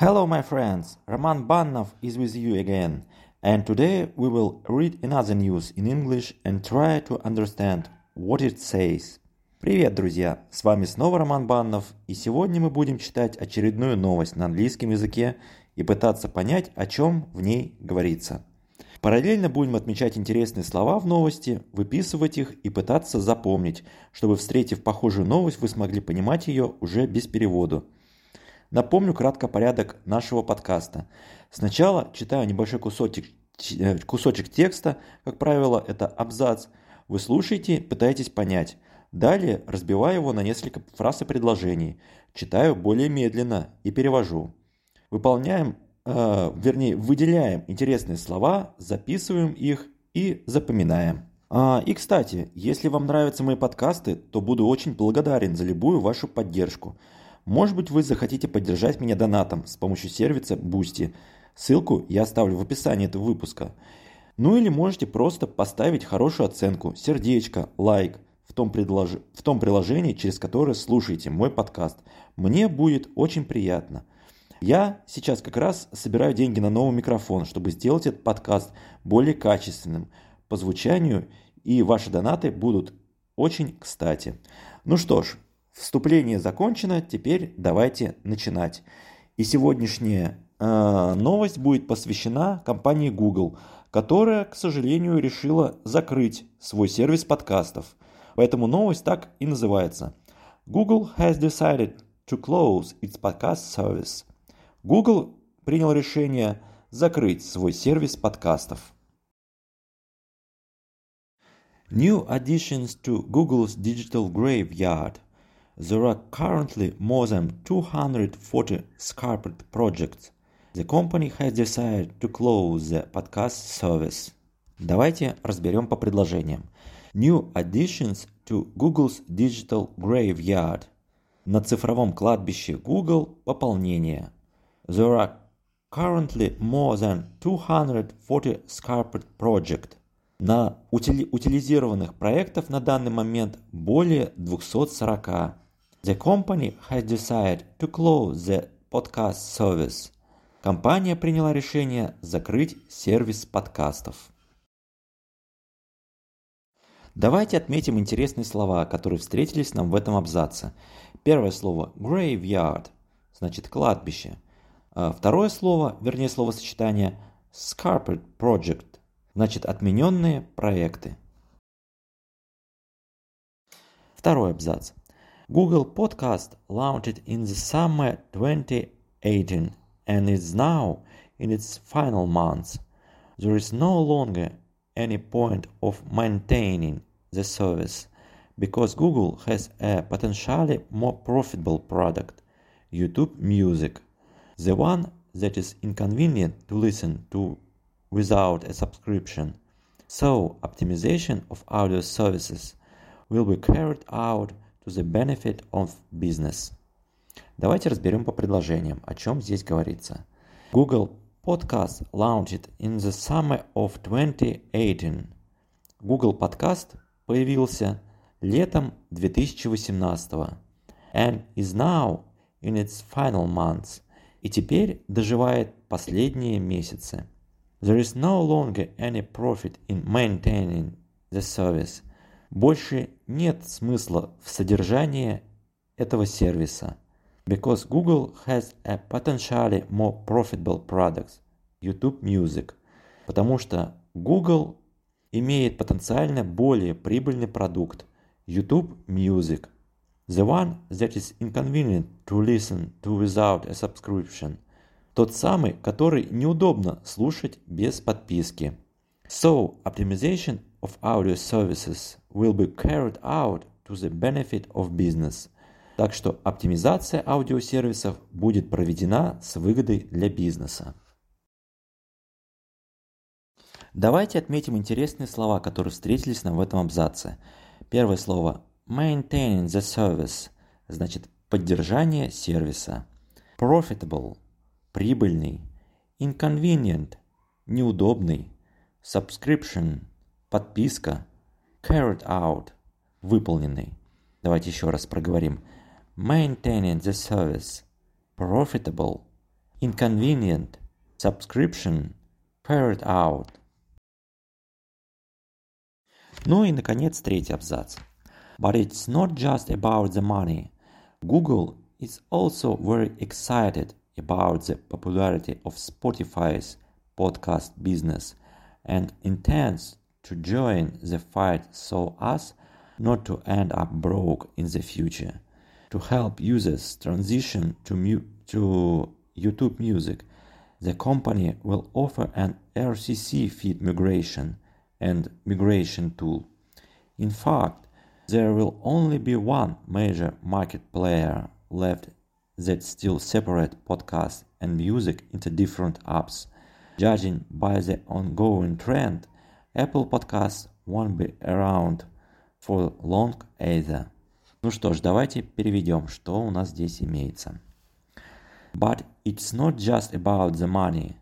Hello, my friends. Roman Bannov is with you again, and today we will read another news in English and try to understand what it says. Привет, друзья! С вами снова Роман Баннов, и сегодня мы будем читать очередную новость на английском языке и пытаться понять, о чем в ней говорится. Параллельно будем отмечать интересные слова в новости, выписывать их и пытаться запомнить, чтобы, встретив похожую новость, вы смогли понимать ее уже без перевода. Напомню кратко порядок нашего подкаста. Сначала читаю небольшой кусочек, э, кусочек текста, как правило, это абзац. Вы слушаете, пытаетесь понять. Далее разбиваю его на несколько фраз и предложений. Читаю более медленно и перевожу. Выполняем, э, вернее, выделяем интересные слова, записываем их и запоминаем. А, и, кстати, если вам нравятся мои подкасты, то буду очень благодарен за любую вашу поддержку – может быть вы захотите поддержать меня донатом с помощью сервиса Boosty. Ссылку я оставлю в описании этого выпуска. Ну или можете просто поставить хорошую оценку, сердечко, лайк в том, предлож... в том приложении, через которое слушаете мой подкаст. Мне будет очень приятно. Я сейчас как раз собираю деньги на новый микрофон, чтобы сделать этот подкаст более качественным по звучанию, и ваши донаты будут очень кстати. Ну что ж, Вступление закончено, теперь давайте начинать. И сегодняшняя э, новость будет посвящена компании Google, которая, к сожалению, решила закрыть свой сервис подкастов. Поэтому новость так и называется. Google has decided to close its podcast service. Google принял решение закрыть свой сервис подкастов. New additions to Google's digital graveyard – There are currently more than 240 Scarpet projects. The company has decided to close the podcast service. Давайте разберем по предложениям. New additions to Google's Digital Graveyard. На цифровом кладбище Google пополнение. There are currently more than 240 Scarpet projects. На утили утилизированных проектов на данный момент более 240. The company has decided to close the podcast service. Компания приняла решение закрыть сервис подкастов. Давайте отметим интересные слова, которые встретились нам в этом абзаце. Первое слово graveyard, значит кладбище. А второе слово, вернее словосочетание scarped project, значит отмененные проекты. Второй абзац. Google Podcast launched in the summer 2018 and is now in its final months. There is no longer any point of maintaining the service because Google has a potentially more profitable product, YouTube Music, the one that is inconvenient to listen to without a subscription. So, optimization of audio services will be carried out to the benefit of business. Давайте разберем по предложениям, о чем здесь говорится. Google Podcast launched in the summer of 2018. Google Podcast появился летом 2018 and is now in its final months и теперь доживает последние месяцы. There is no longer any profit in maintaining the service – больше нет смысла в содержании этого сервиса. Because Google has a potentially more profitable product, YouTube Music. Потому что Google имеет потенциально более прибыльный продукт, YouTube Music. The one that is inconvenient to listen to without a subscription. Тот самый, который неудобно слушать без подписки. So, optimization of audio services will be carried out to the benefit of business. Так что оптимизация аудиосервисов будет проведена с выгодой для бизнеса. Давайте отметим интересные слова, которые встретились нам в этом абзаце. Первое слово maintaining the service значит поддержание сервиса. Profitable – прибыльный. Inconvenient – неудобный. Subscription – подписка. Carried out – выполненный. Давайте еще раз проговорим. Maintaining the service – profitable. inconvenient, subscription, ferret out. Ну и, наконец, третий абзац. But it's not just about the money. Google is also very excited about the popularity of Spotify's podcast business and intends to join the fight so as not to end up broke in the future. To help users transition to, mu- to YouTube Music, the company will offer an RCC feed migration and migration tool. In fact, there will only be one major market player left that still separate podcast and music into different apps. Judging by the ongoing trend, Apple Podcasts won't be around for long either. Ну что ж, давайте переведем, что у нас здесь имеется. But it's not just about the money.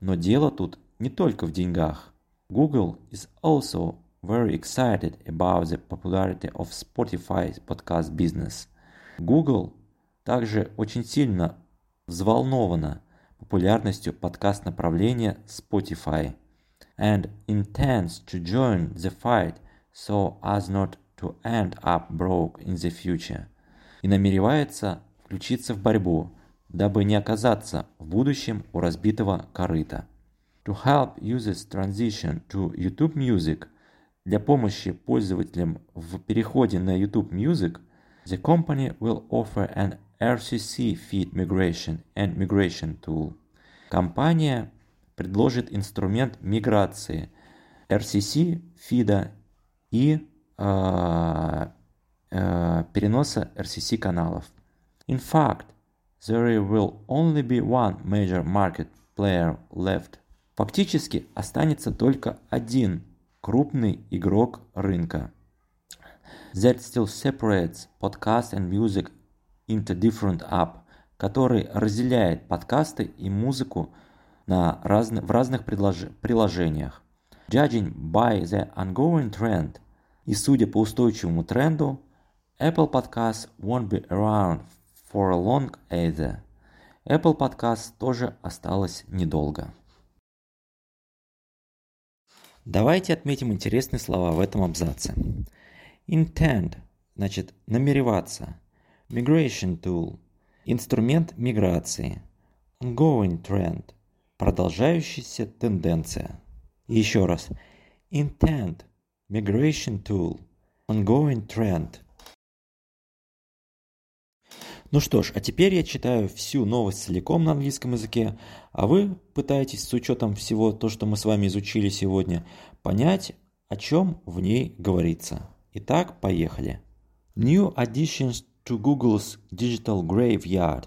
Но дело тут не только в деньгах. Google is also very excited about the popularity of Spotify's podcast business. Google также очень сильно взволнована популярностью подкаст-направления Spotify and intends to join the fight so as not to end up broke in the future и намеревается включиться в борьбу, дабы не оказаться в будущем у разбитого корыта. To help users transition to YouTube Music для помощи пользователям в переходе на YouTube Music, the company will offer an RCC feed migration and migration tool. Компания предложит инструмент миграции RCC фида и э, э, переноса RCC каналов. In fact, there will only be one major market player left. Фактически останется только один крупный игрок рынка. That still separates podcast and music into different app, который разделяет подкасты и музыку на разны, в разных приложениях. Judging by the ongoing trend, и судя по устойчивому тренду, Apple Podcasts won't be around for long either. Apple Podcasts тоже осталось недолго. Давайте отметим интересные слова в этом абзаце. Intend значит намереваться. Migration tool – инструмент миграции. Ongoing trend – продолжающаяся тенденция. еще раз. Intend – migration tool. Ongoing trend. Ну что ж, а теперь я читаю всю новость целиком на английском языке, а вы пытаетесь с учетом всего то, что мы с вами изучили сегодня, понять, о чем в ней говорится. Итак, поехали. New additions to Google's digital graveyard,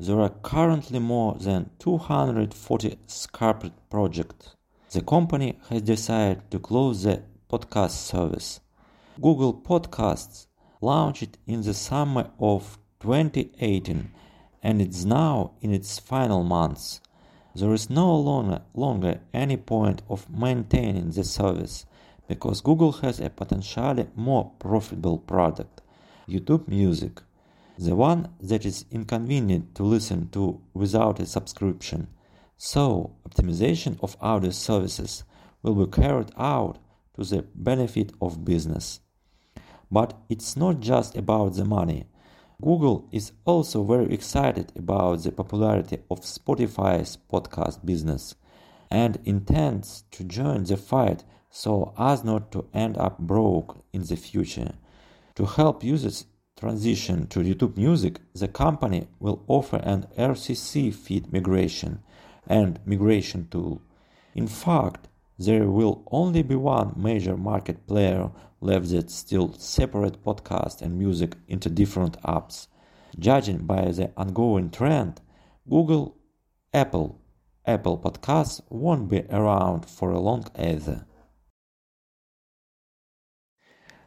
there are currently more than 240 scrapped projects. The company has decided to close the podcast service. Google Podcasts launched in the summer of 2018 and it's now in its final months. There is no longer, longer any point of maintaining the service because Google has a potentially more profitable product YouTube Music, the one that is inconvenient to listen to without a subscription. So, optimization of audio services will be carried out to the benefit of business. But it's not just about the money. Google is also very excited about the popularity of Spotify's podcast business and intends to join the fight so as not to end up broke in the future. To help users transition to YouTube Music, the company will offer an RCC feed migration and migration tool. In fact, there will only be one major market player left that still separate podcast and music into different apps. Judging by the ongoing trend, Google, Apple, Apple Podcasts won't be around for a long either.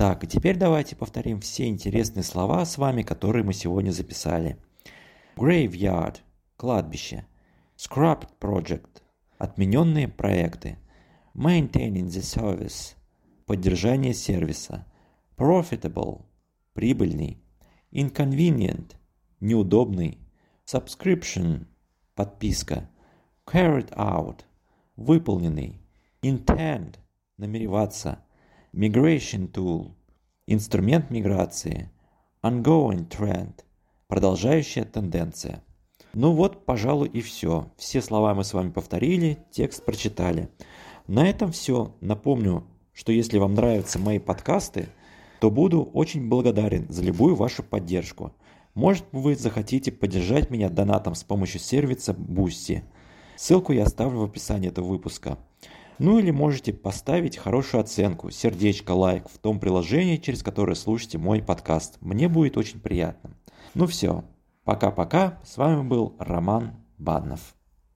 Так, и теперь давайте повторим все интересные слова с вами, которые мы сегодня записали. Graveyard – кладбище. Scrapped project – отмененные проекты. Maintaining the service – поддержание сервиса. Profitable – прибыльный. Inconvenient – неудобный. Subscription – подписка. Carried out – выполненный. Intend – намереваться. Migration tool – инструмент миграции. Ongoing trend – продолжающая тенденция. Ну вот, пожалуй, и все. Все слова мы с вами повторили, текст прочитали. На этом все. Напомню, что если вам нравятся мои подкасты, то буду очень благодарен за любую вашу поддержку. Может вы захотите поддержать меня донатом с помощью сервиса Boosty. Ссылку я оставлю в описании этого выпуска. Ну или можете поставить хорошую оценку, сердечко, лайк в том приложении, через которое слушаете мой подкаст. Мне будет очень приятно. Ну все, пока-пока. С вами был Роман Баднов.